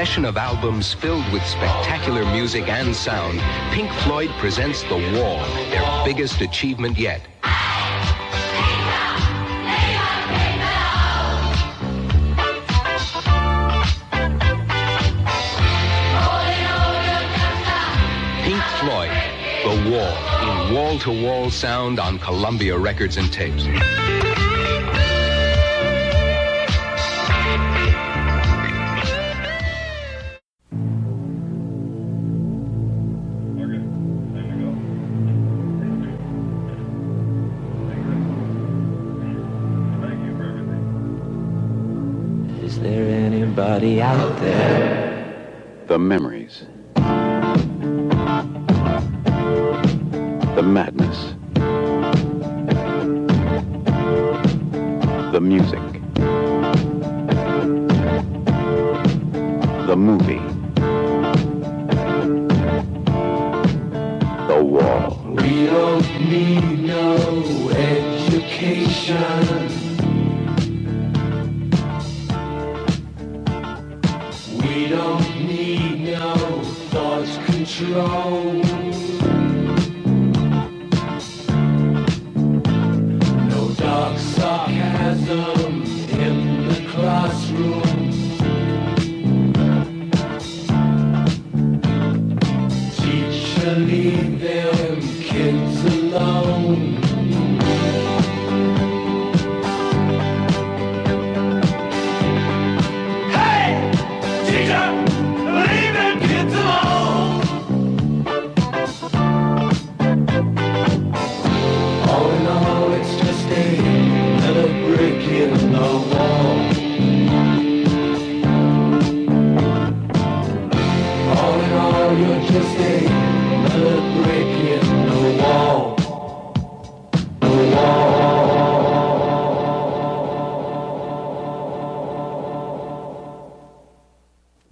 succession of albums filled with spectacular music and sound, Pink Floyd presents The Wall, their biggest achievement yet. Pink Floyd, The Wall, in wall-to-wall sound on Columbia Records and Tapes. Out there? The memories.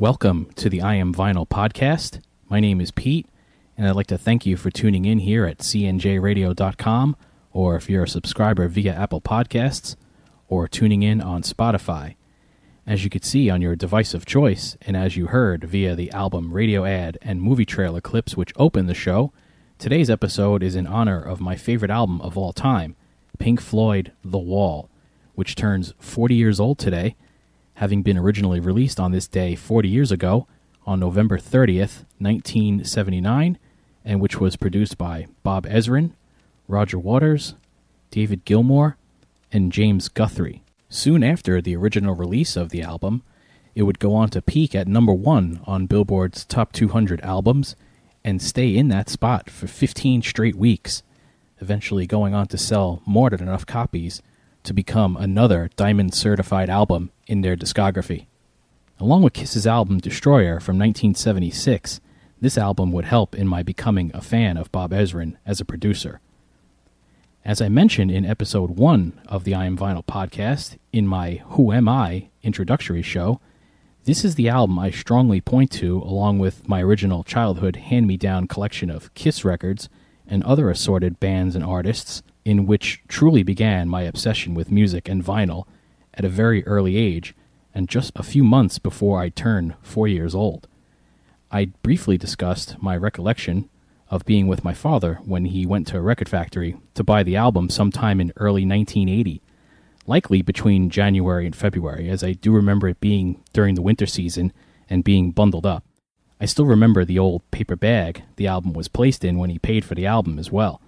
Welcome to the I Am Vinyl podcast. My name is Pete, and I'd like to thank you for tuning in here at cnjradio.com, or if you're a subscriber via Apple Podcasts, or tuning in on Spotify. As you could see on your device of choice, and as you heard via the album radio ad and movie trailer clips which open the show, today's episode is in honor of my favorite album of all time, Pink Floyd The Wall, which turns 40 years old today having been originally released on this day 40 years ago on November 30th, 1979, and which was produced by Bob Ezrin, Roger Waters, David Gilmour, and James Guthrie. Soon after the original release of the album, it would go on to peak at number one on Billboard's Top 200 albums and stay in that spot for 15 straight weeks, eventually going on to sell more than enough copies to become another diamond certified album in their discography. Along with Kiss's album Destroyer from 1976, this album would help in my becoming a fan of Bob Ezrin as a producer. As I mentioned in episode 1 of the I Am Vinyl podcast, in my Who Am I introductory show, this is the album I strongly point to along with my original childhood hand me down collection of Kiss records and other assorted bands and artists, in which truly began my obsession with music and vinyl at a very early age and just a few months before I turned four years old. I briefly discussed my recollection of being with my father when he went to a record factory to buy the album sometime in early 1980, likely between January and February, as I do remember it being during the winter season and being bundled up. I still remember the old paper bag the album was placed in when he paid for the album as well,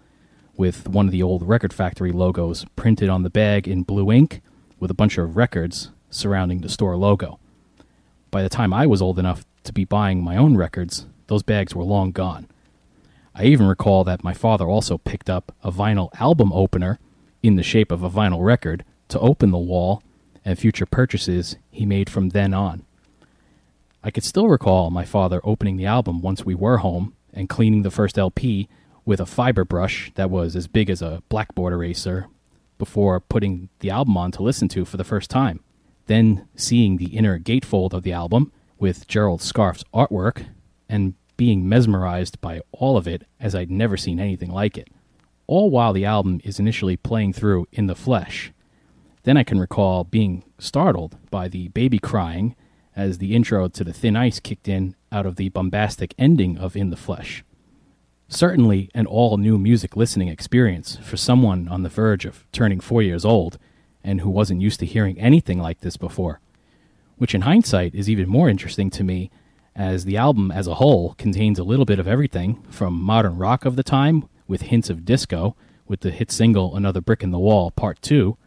with one of the old record factory logos printed on the bag in blue ink with a bunch of records surrounding the store logo. By the time I was old enough to be buying my own records, those bags were long gone. I even recall that my father also picked up a vinyl album opener in the shape of a vinyl record to open the wall and future purchases he made from then on. I could still recall my father opening the album once we were home and cleaning the first LP with a fiber brush that was as big as a blackboard eraser before putting the album on to listen to for the first time. Then seeing the inner gatefold of the album with Gerald Scarfe's artwork and being mesmerized by all of it as I'd never seen anything like it. All while the album is initially playing through in the flesh. Then I can recall being startled by the baby crying as the intro to the Thin Ice kicked in out of the bombastic ending of In the Flesh. Certainly an all new music listening experience for someone on the verge of turning four years old and who wasn't used to hearing anything like this before. Which, in hindsight, is even more interesting to me as the album as a whole contains a little bit of everything from modern rock of the time with hints of disco, with the hit single Another Brick in the Wall Part 2,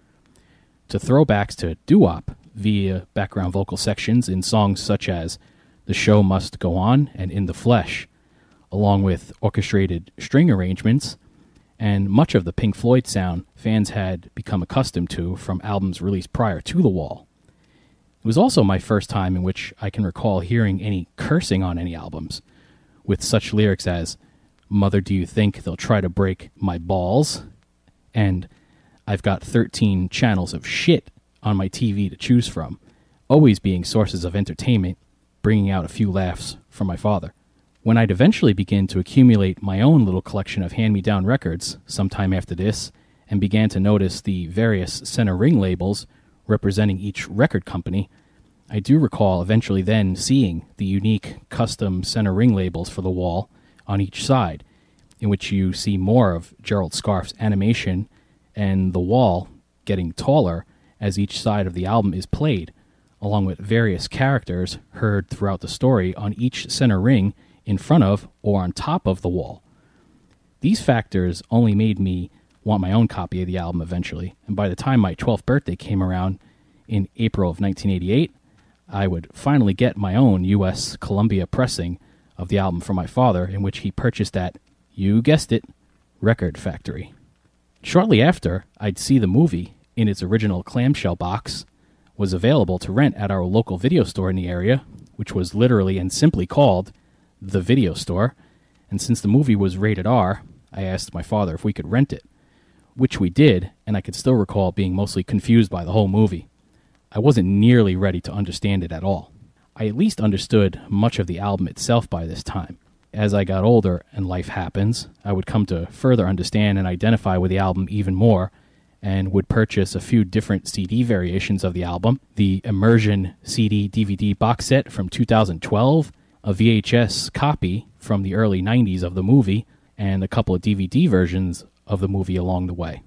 to throwbacks to doo wop via background vocal sections in songs such as The Show Must Go On and In the Flesh, along with orchestrated string arrangements and much of the Pink Floyd sound fans had become accustomed to from albums released prior to The Wall. It was also my first time in which I can recall hearing any cursing on any albums, with such lyrics as, Mother, do you think they'll try to break my balls? And I've got 13 channels of shit on my TV to choose from, always being sources of entertainment, bringing out a few laughs from my father. When I'd eventually begin to accumulate my own little collection of hand me down records sometime after this, and began to notice the various center ring labels representing each record company, I do recall eventually then seeing the unique custom center ring labels for the wall on each side, in which you see more of Gerald Scarfe's animation and the wall getting taller as each side of the album is played, along with various characters heard throughout the story on each center ring in front of or on top of the wall. These factors only made me want my own copy of the album eventually, and by the time my 12th birthday came around in April of 1988, I would finally get my own U.S. Columbia pressing of the album from my father, in which he purchased at, you guessed it, Record Factory. Shortly after, I'd see the movie in its original clamshell box was available to rent at our local video store in the area, which was literally and simply called the video store. And since the movie was rated R, I asked my father if we could rent it, which we did, and I could still recall being mostly confused by the whole movie. I wasn't nearly ready to understand it at all. I at least understood much of the album itself by this time. As I got older and life happens, I would come to further understand and identify with the album even more and would purchase a few different CD variations of the album the Immersion CD DVD box set from 2012, a VHS copy from the early 90s of the movie, and a couple of DVD versions of the movie along the way.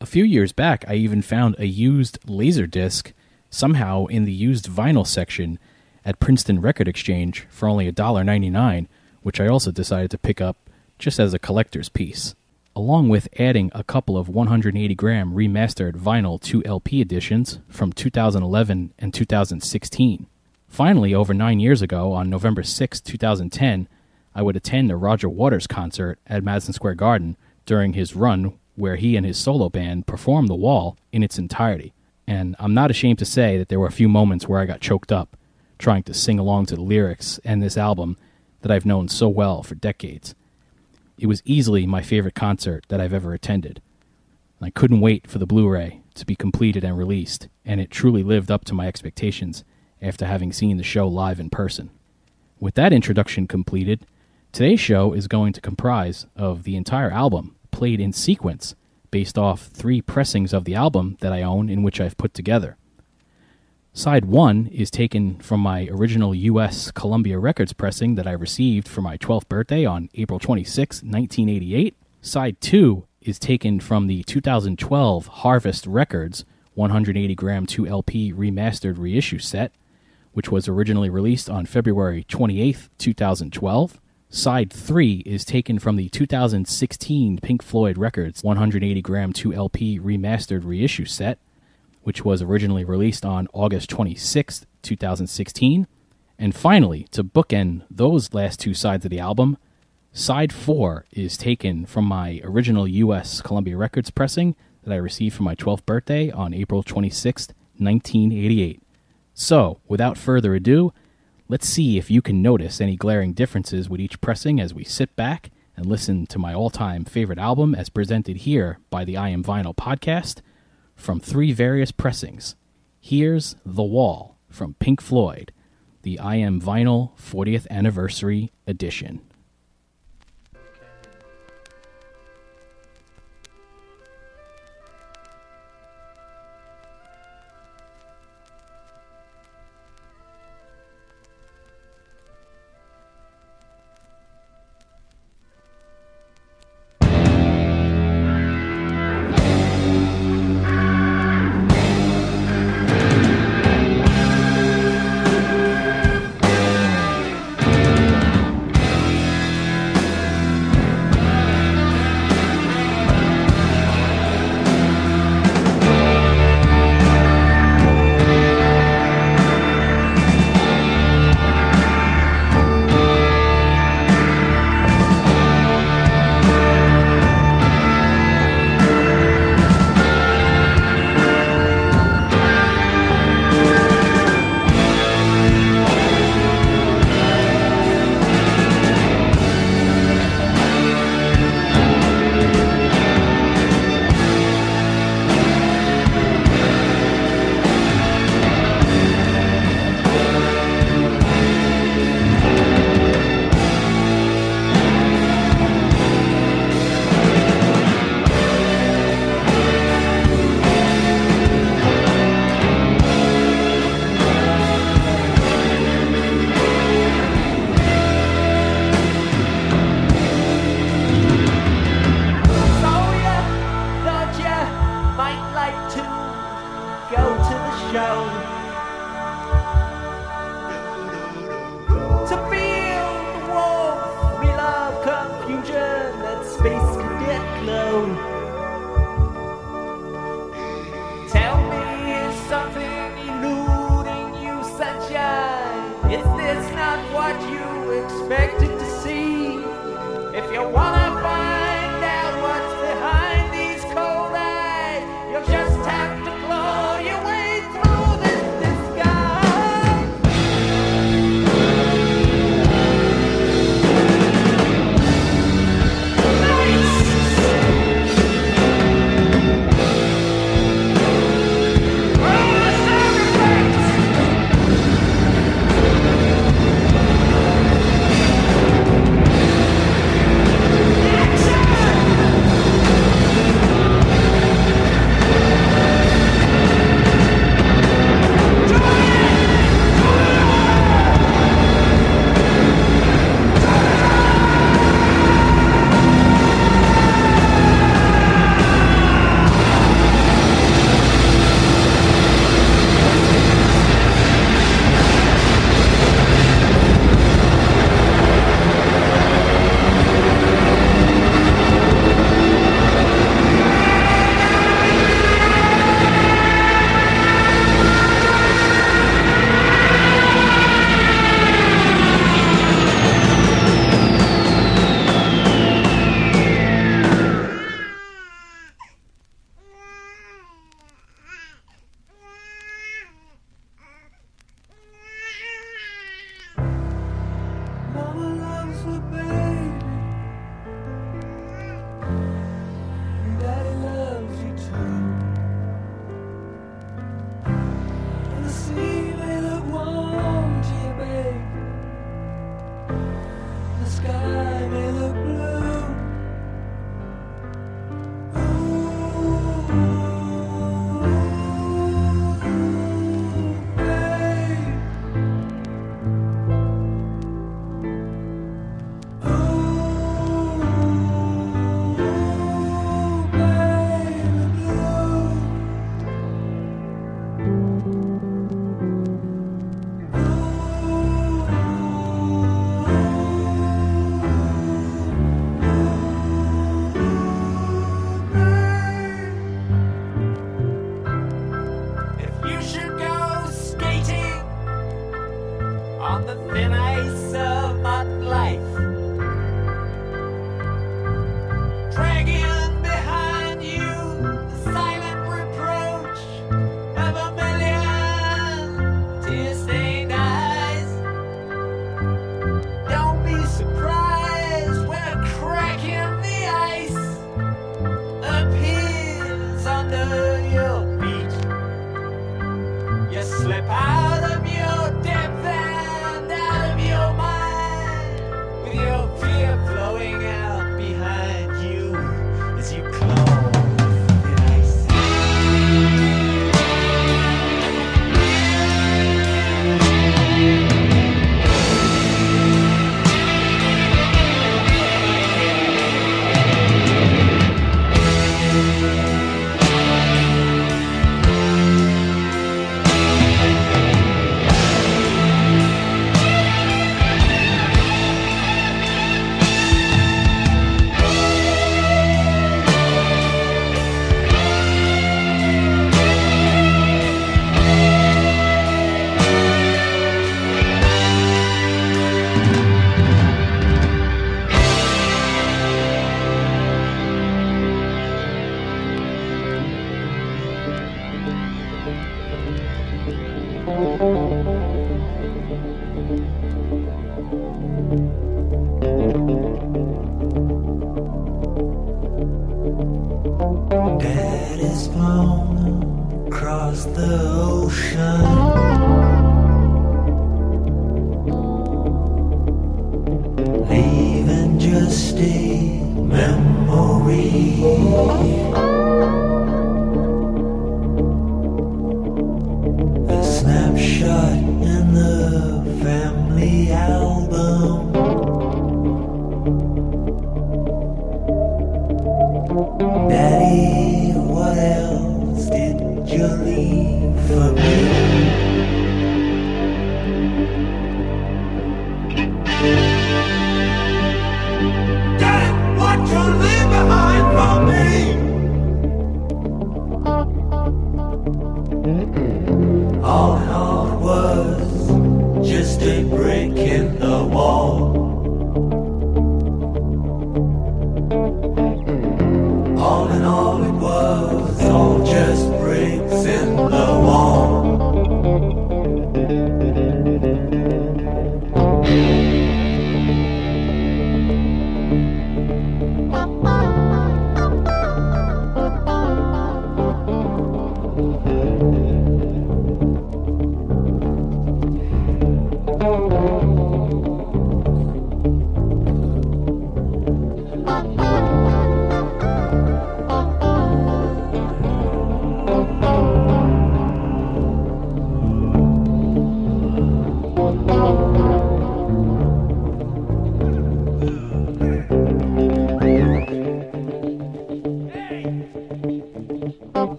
A few years back, I even found a used Laserdisc somehow in the used vinyl section at Princeton Record Exchange for only $1.99, which I also decided to pick up just as a collector's piece, along with adding a couple of 180 gram remastered vinyl 2LP editions from 2011 and 2016. Finally, over nine years ago, on November 6, 2010, I would attend a Roger Waters concert at Madison Square Garden during his run where he and his solo band performed The Wall in its entirety. And I'm not ashamed to say that there were a few moments where I got choked up trying to sing along to the lyrics and this album that I've known so well for decades. It was easily my favorite concert that I've ever attended. I couldn't wait for the Blu ray to be completed and released, and it truly lived up to my expectations after having seen the show live in person. With that introduction completed, today's show is going to comprise of the entire album played in sequence based off three pressings of the album that I own in which I've put together. Side 1 is taken from my original US Columbia Records pressing that I received for my 12th birthday on April 26, 1988. Side 2 is taken from the 2012 Harvest Records 180 gram 2LP remastered reissue set, which was originally released on February 28, 2012. Side 3 is taken from the 2016 Pink Floyd Records 180 gram 2LP remastered reissue set, which was originally released on August 26, 2016. And finally, to bookend those last two sides of the album, Side 4 is taken from my original US Columbia Records pressing that I received for my 12th birthday on April 26, 1988. So, without further ado, Let's see if you can notice any glaring differences with each pressing as we sit back and listen to my all time favorite album as presented here by the I Am Vinyl podcast from three various pressings. Here's The Wall from Pink Floyd, the I Am Vinyl 40th Anniversary Edition.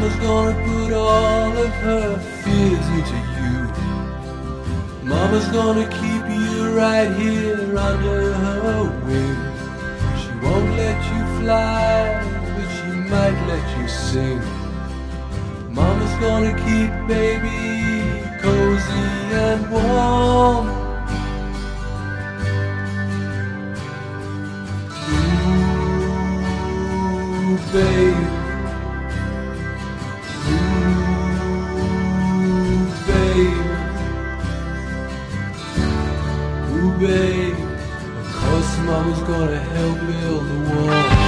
Mama's gonna put all of her fears into you. Mama's gonna keep you right here under her wing. She won't let you fly, but she might let you sing. Mama's gonna keep baby cozy and warm. baby Cause mama's gonna help build the wall.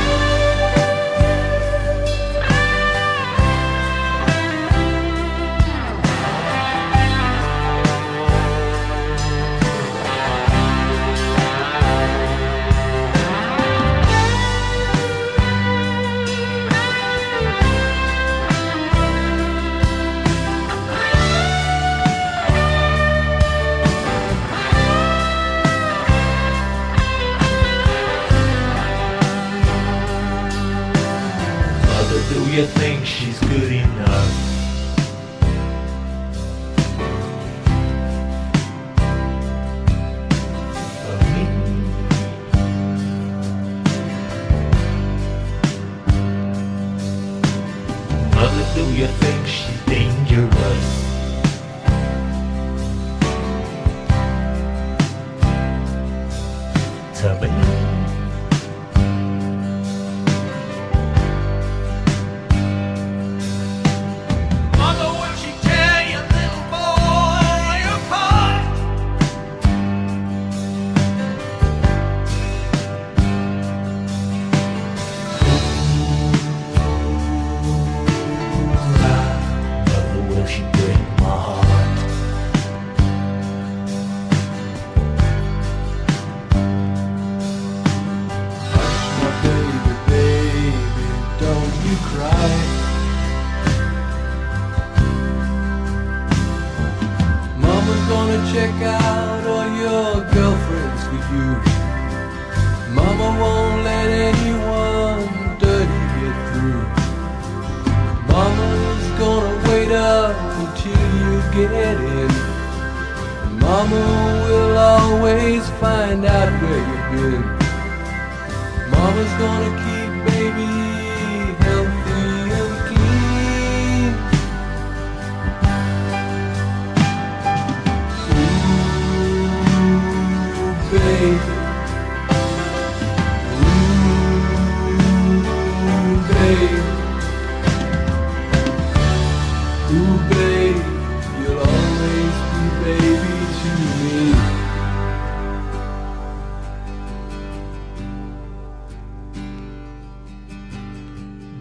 You'll always be baby to me.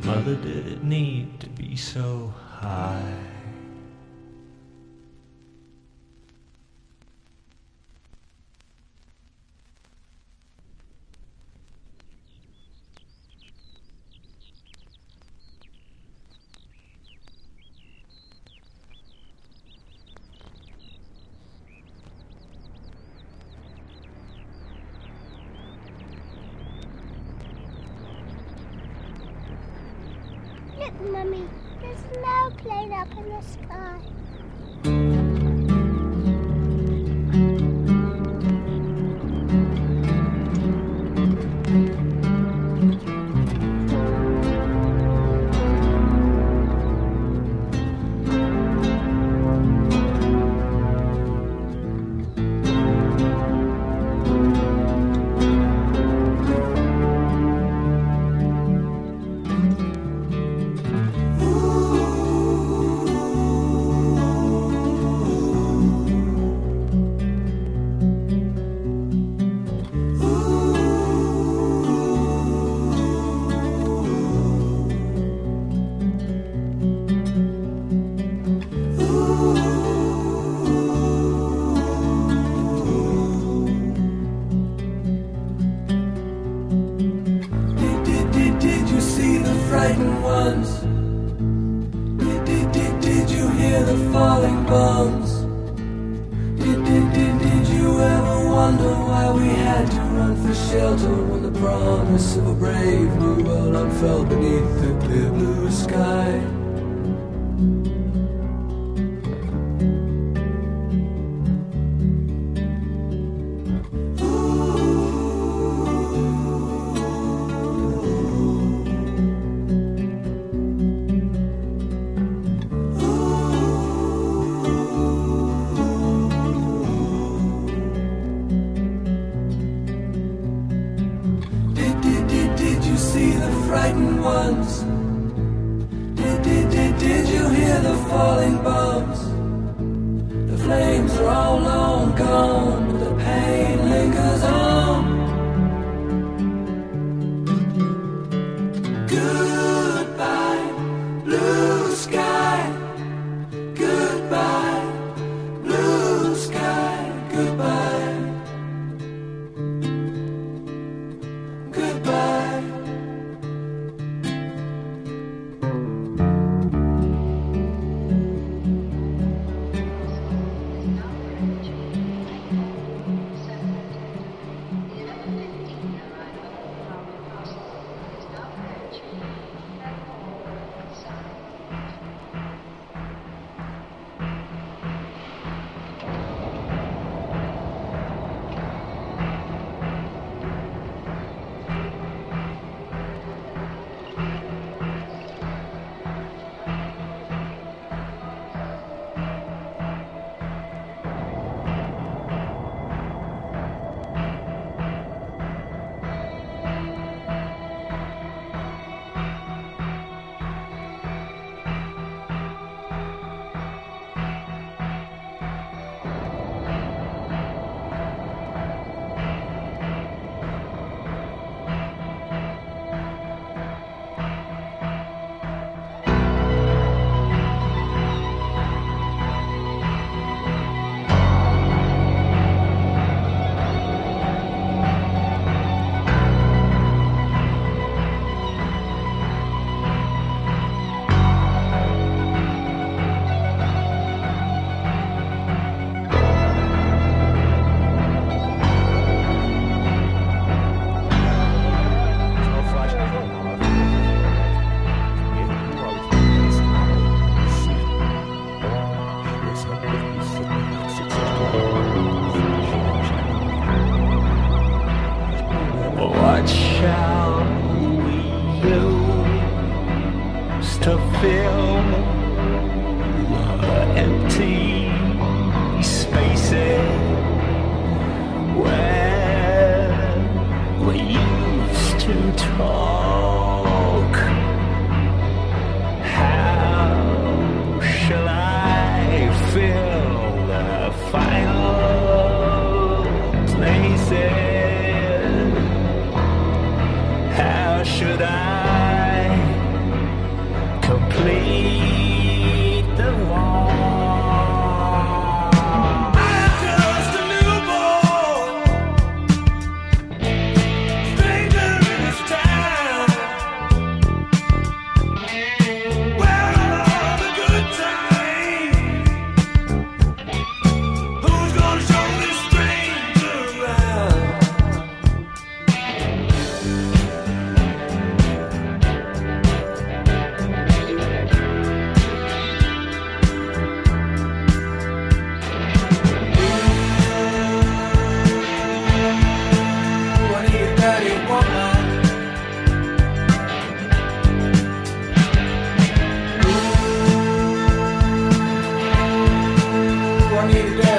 Mother, did it need to be so high? Sky.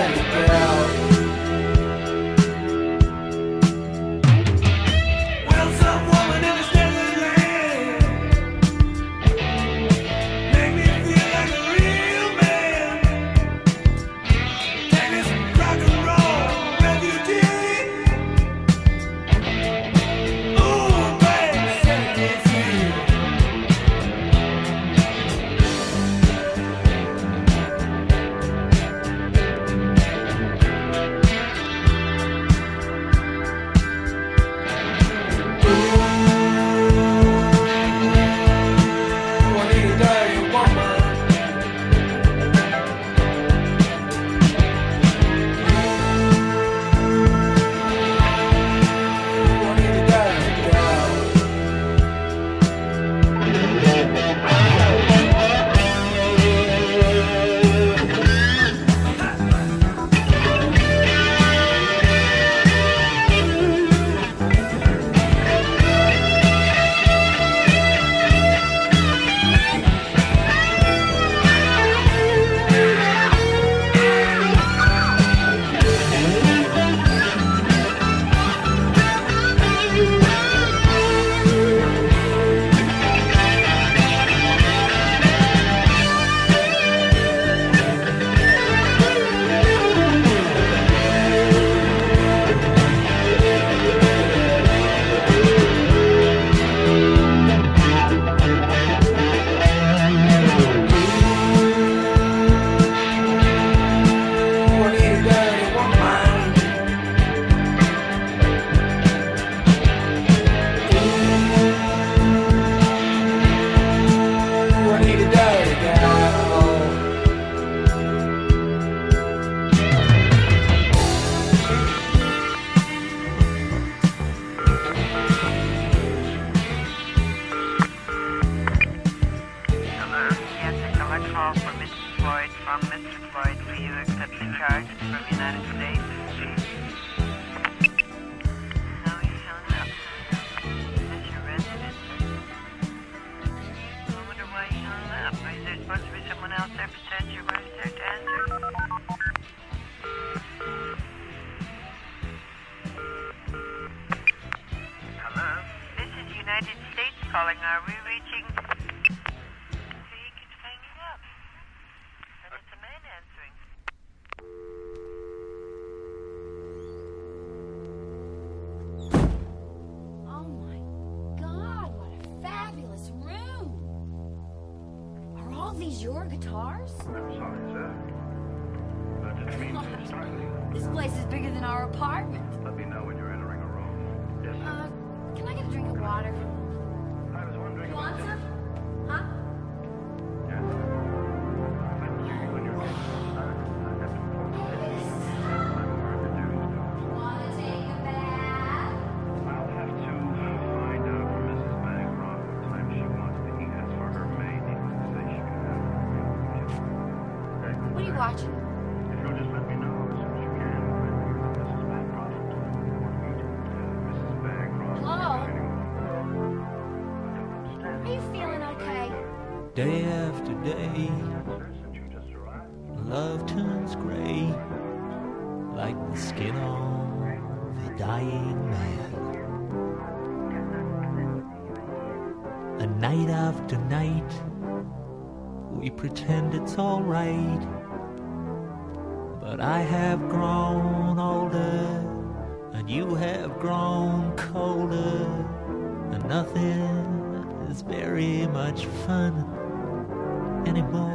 Yeah. bigger than our apartment. Let me know when you're entering a room. Yes. Uh, can I get a drink of water? day. Love turns gray like the skin of a dying man. And night after night, we pretend it's alright. But I have grown older, and you have grown colder, and nothing is very much fun anymore.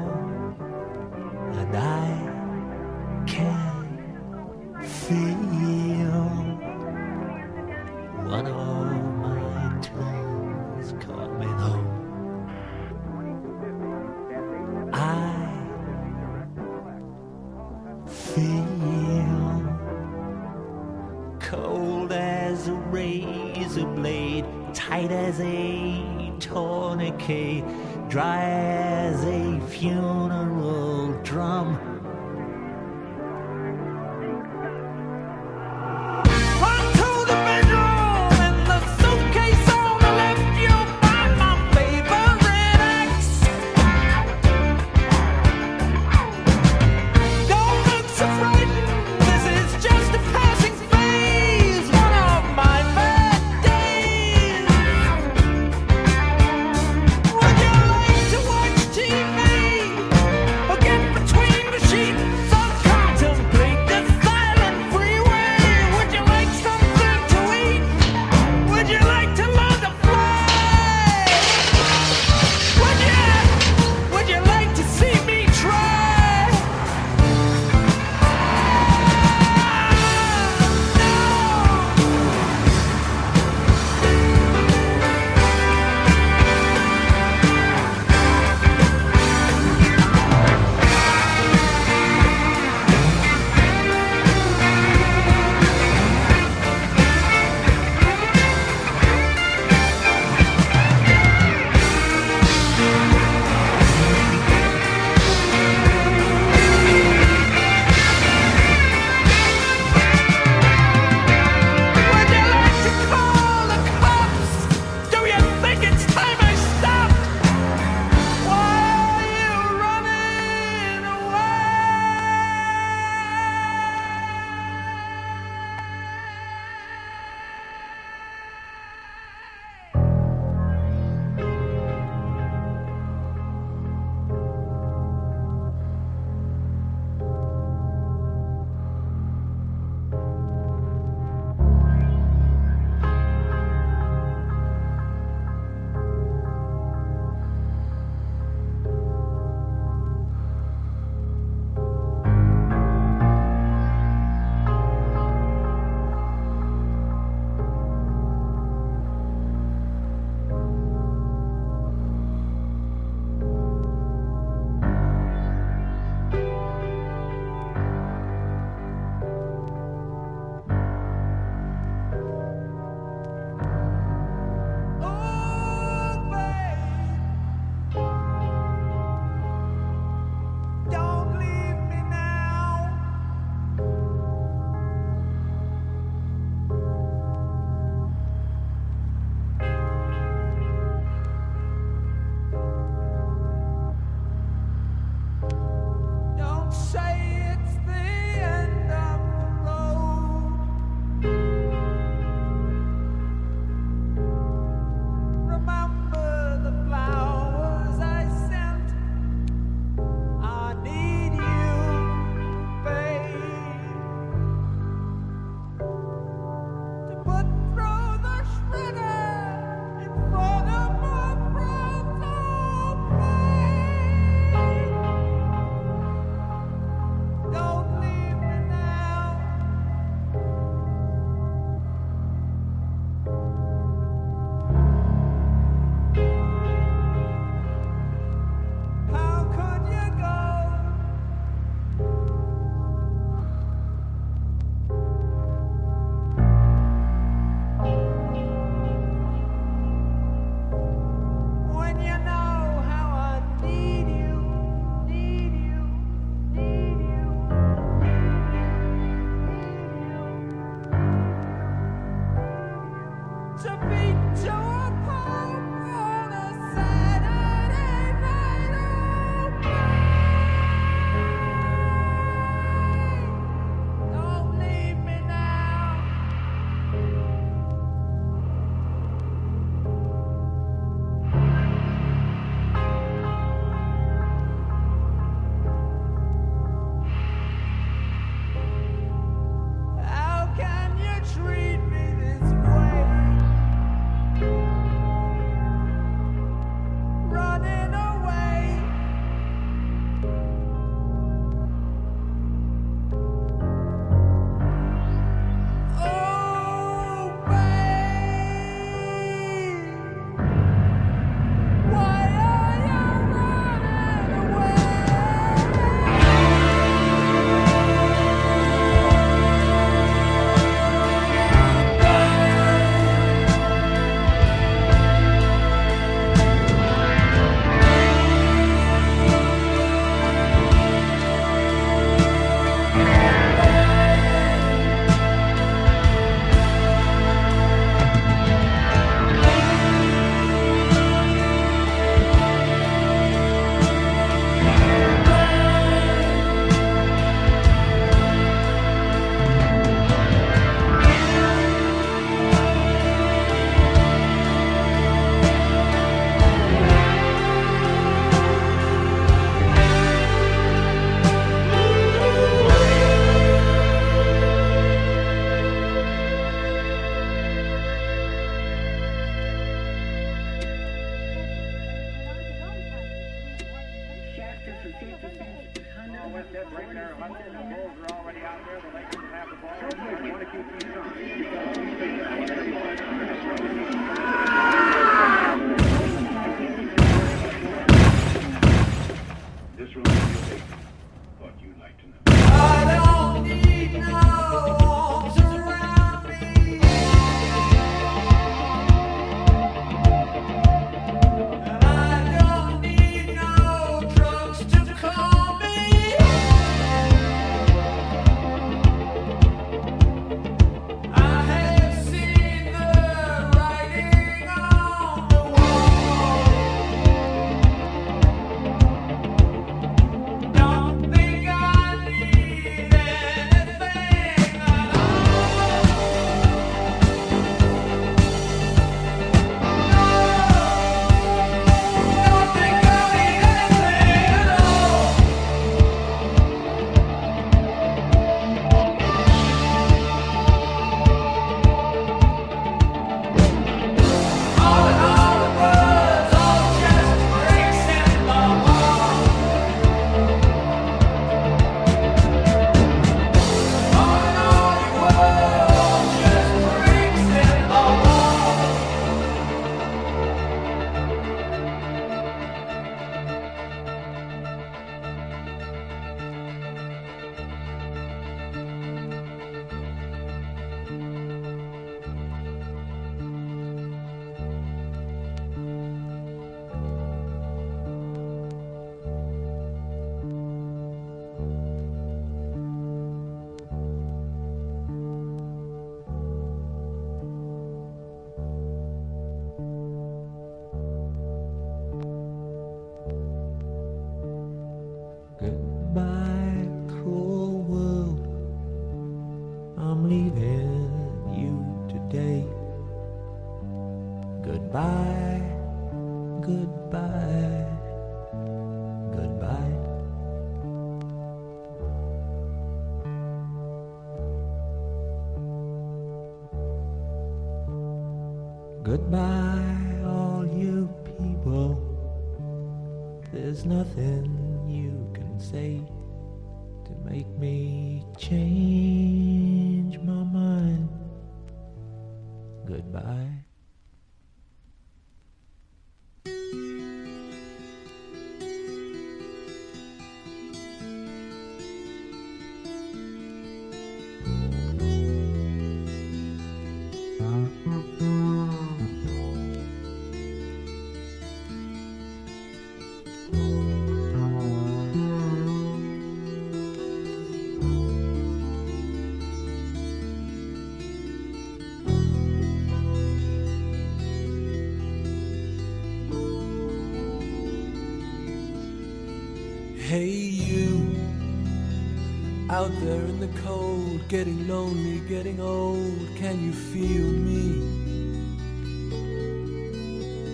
out there in the cold, getting lonely, getting old. Can you feel me?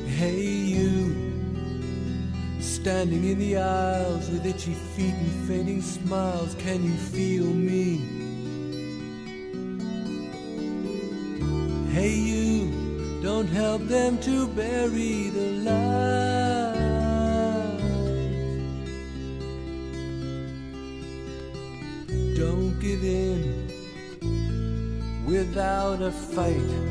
Hey, you standing in the aisles with itchy feet and fainting smiles. Can you feel me? Hey, you don't help them to bury fight.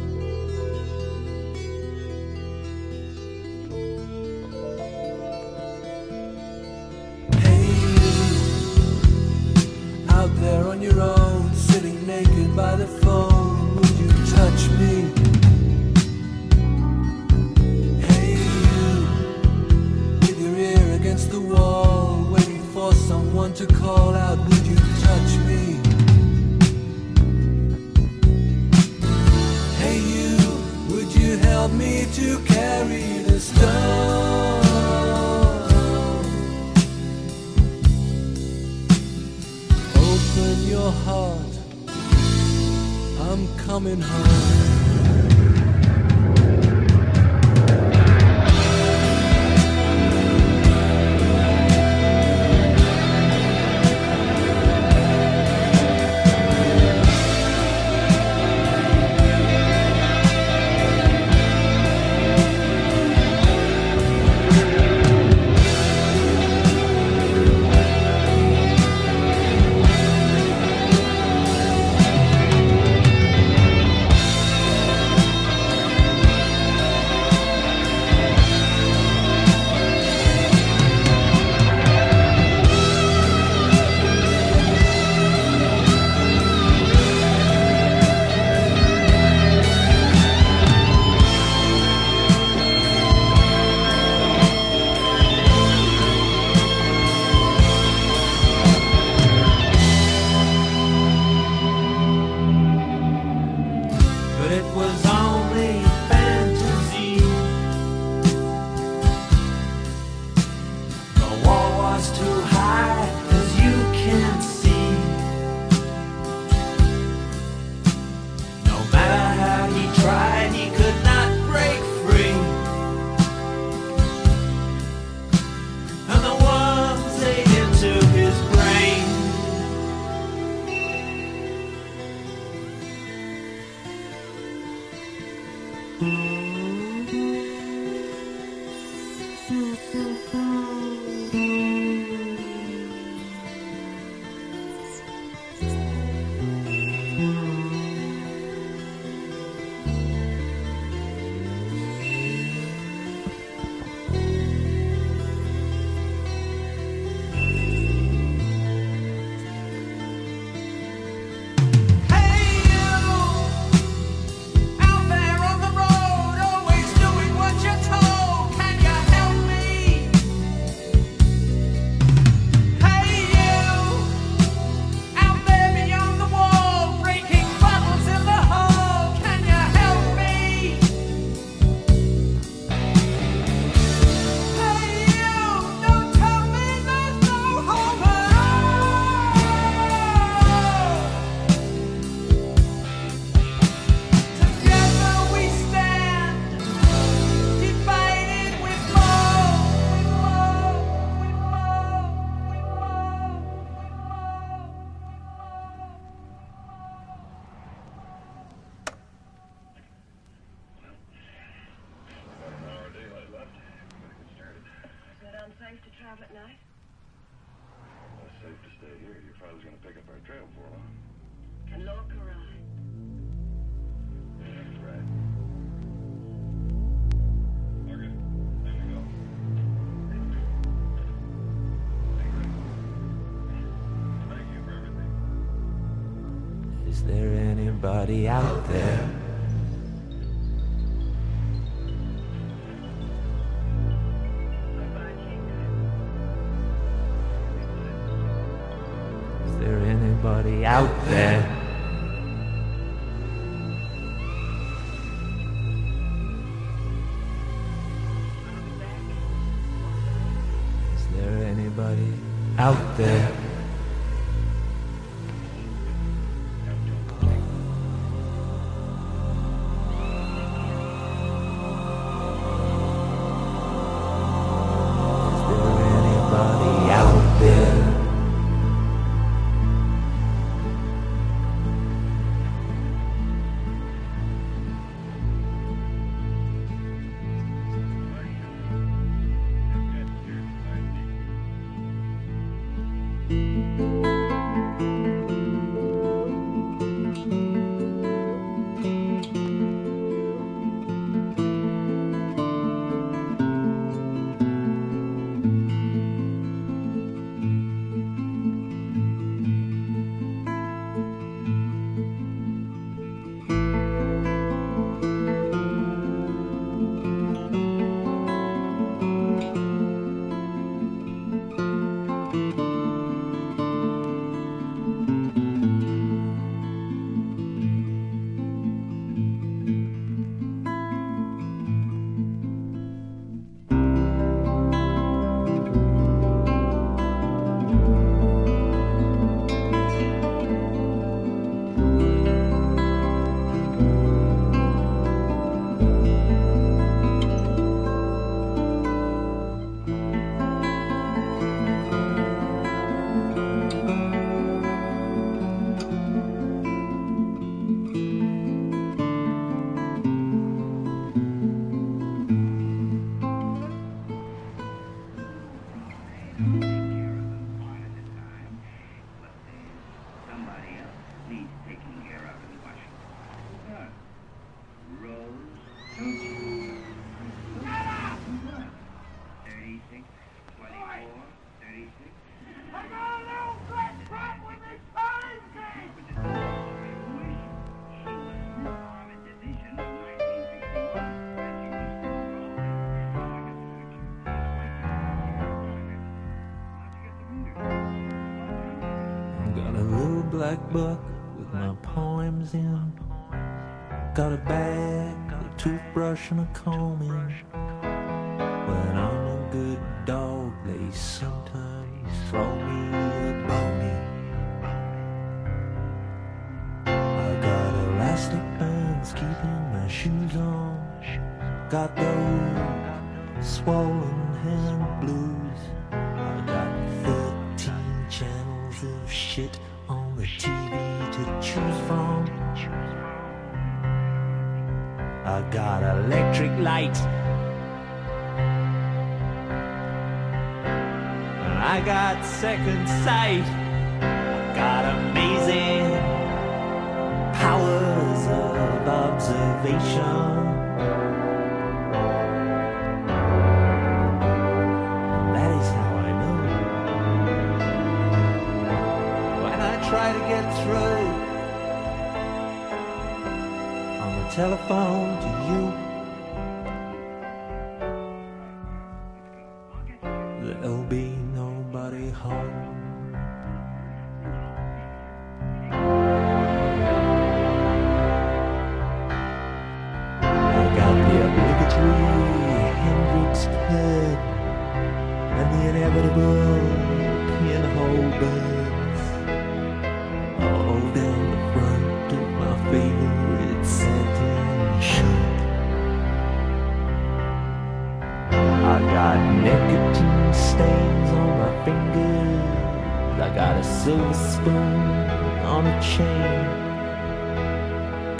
Is there anybody out there? book with my poems in. Got a bag, a toothbrush, and a comb in. When I'm a good dog, they sometimes throw me a bone. I got elastic bands keeping my shoes on. Got those swollen hand blues. I got 13 channels of shit on the TV. Got electric light. And I got second sight. I got amazing powers of observation. Telephone to you,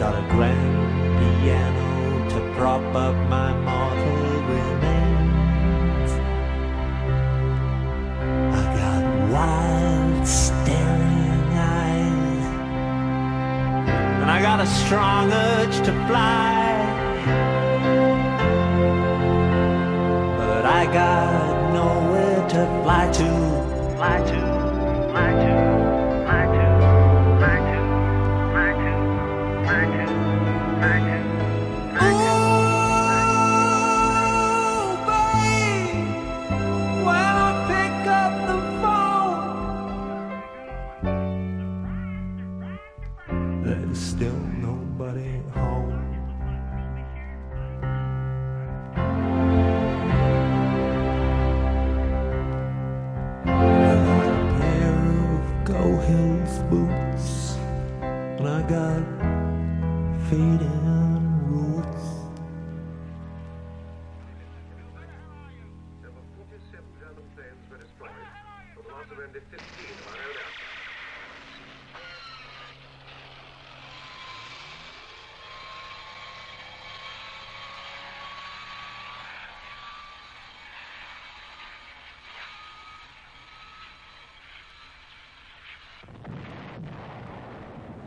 I got a grand piano to prop up my mortal remains. I got wild staring eyes. And I got a strong urge to fly. But I got nowhere to fly to. Fly to,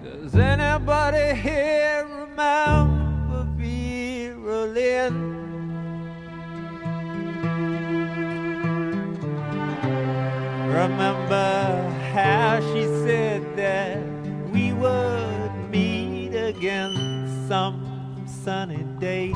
Does anybody here remember Vera Lynn? Remember how she said that we would meet again some sunny day?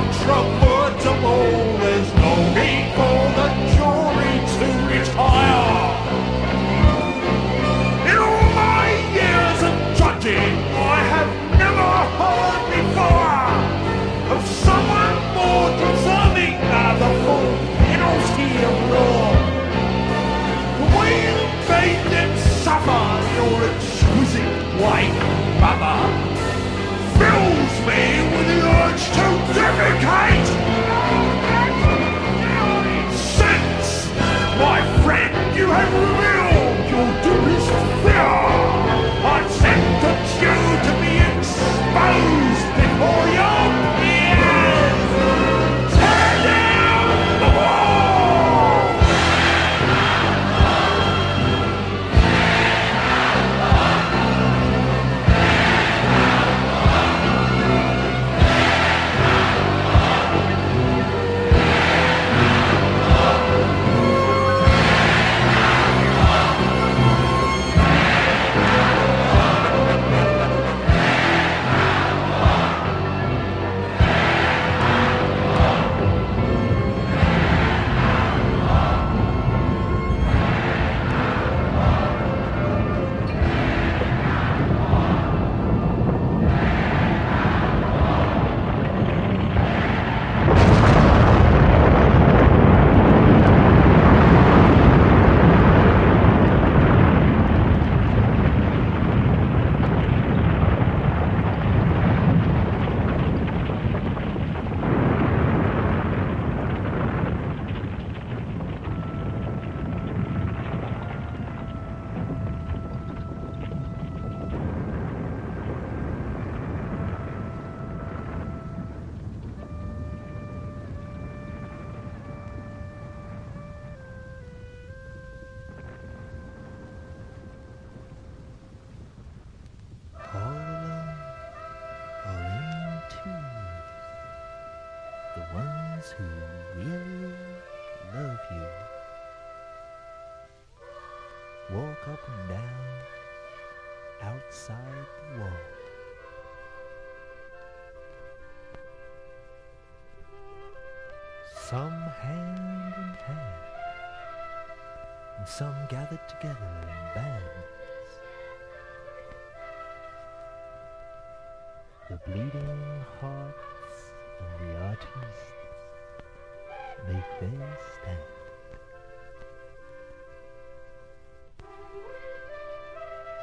Trump.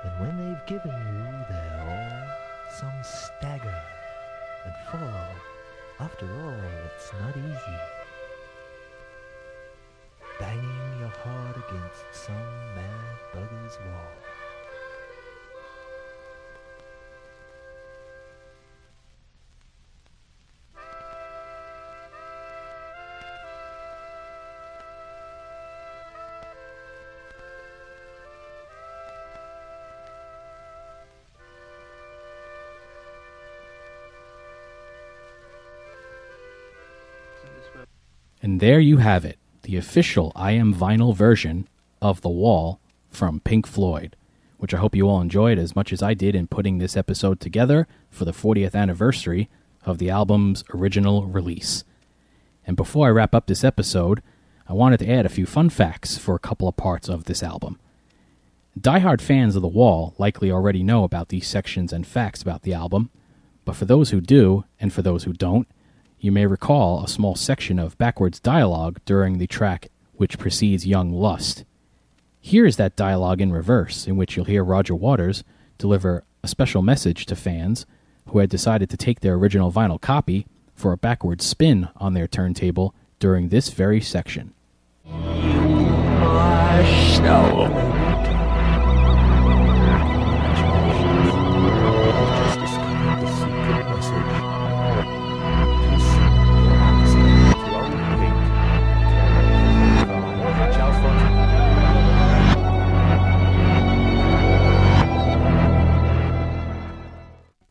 And when they've given you their all, some stagger and fall. After all, it's not easy. Banging your heart against some mad bugger's wall. And there you have it, the official I Am Vinyl version of The Wall from Pink Floyd, which I hope you all enjoyed as much as I did in putting this episode together for the 40th anniversary of the album's original release. And before I wrap up this episode, I wanted to add a few fun facts for a couple of parts of this album. Die-hard fans of The Wall likely already know about these sections and facts about the album, but for those who do, and for those who don't, you may recall a small section of backwards dialogue during the track which precedes Young Lust. Here is that dialogue in reverse, in which you'll hear Roger Waters deliver a special message to fans who had decided to take their original vinyl copy for a backward spin on their turntable during this very section.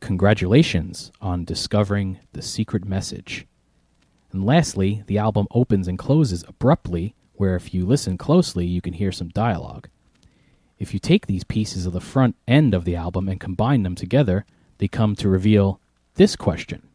Congratulations on discovering the secret message. And lastly, the album opens and closes abruptly, where if you listen closely, you can hear some dialogue. If you take these pieces of the front end of the album and combine them together, they come to reveal this question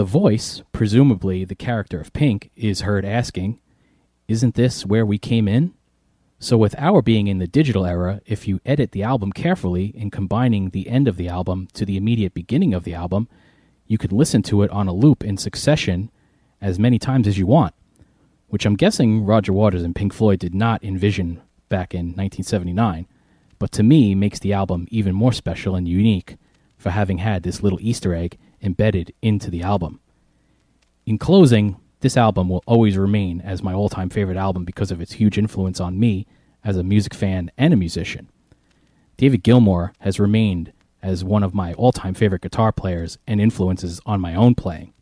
The voice, presumably the character of Pink, is heard asking, Isn't this where we came in? So, with our being in the digital era, if you edit the album carefully in combining the end of the album to the immediate beginning of the album, you can listen to it on a loop in succession as many times as you want, which I'm guessing Roger Waters and Pink Floyd did not envision back in 1979, but to me makes the album even more special and unique for having had this little Easter egg embedded into the album. In closing, this album will always remain as my all time favorite album because of its huge influence on me as a music fan and a musician. David Gilmour has remained as one of my all time favorite guitar players and influences on my own playing.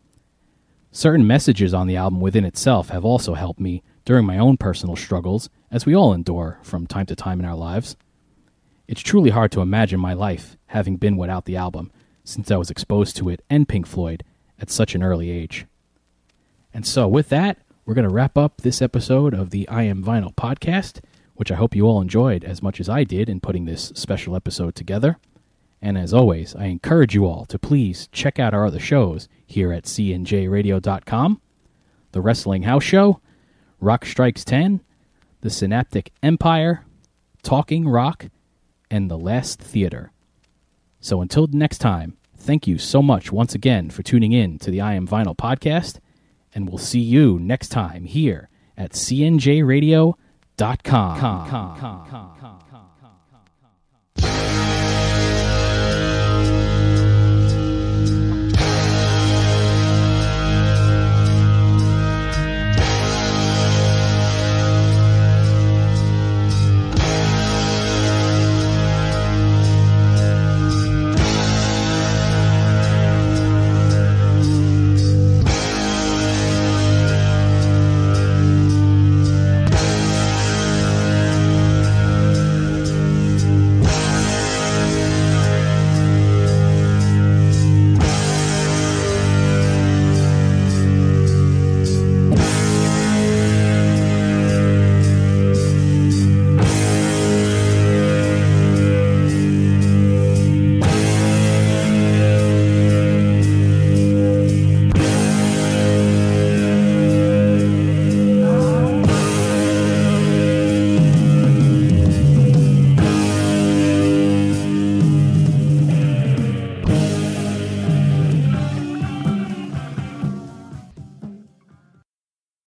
Certain messages on the album within itself have also helped me during my own personal struggles, as we all endure from time to time in our lives. It's truly hard to imagine my life having been without the album, since I was exposed to it and Pink Floyd at such an early age. And so, with that, we're going to wrap up this episode of the I Am Vinyl podcast, which I hope you all enjoyed as much as I did in putting this special episode together. And as always, I encourage you all to please check out our other shows here at cnjradio.com The Wrestling House Show, Rock Strikes 10, The Synaptic Empire, Talking Rock, and The Last Theater. So until next time, Thank you so much once again for tuning in to the I Am Vinyl podcast, and we'll see you next time here at cnjradio.com. Com, com, com, com, com, com, com.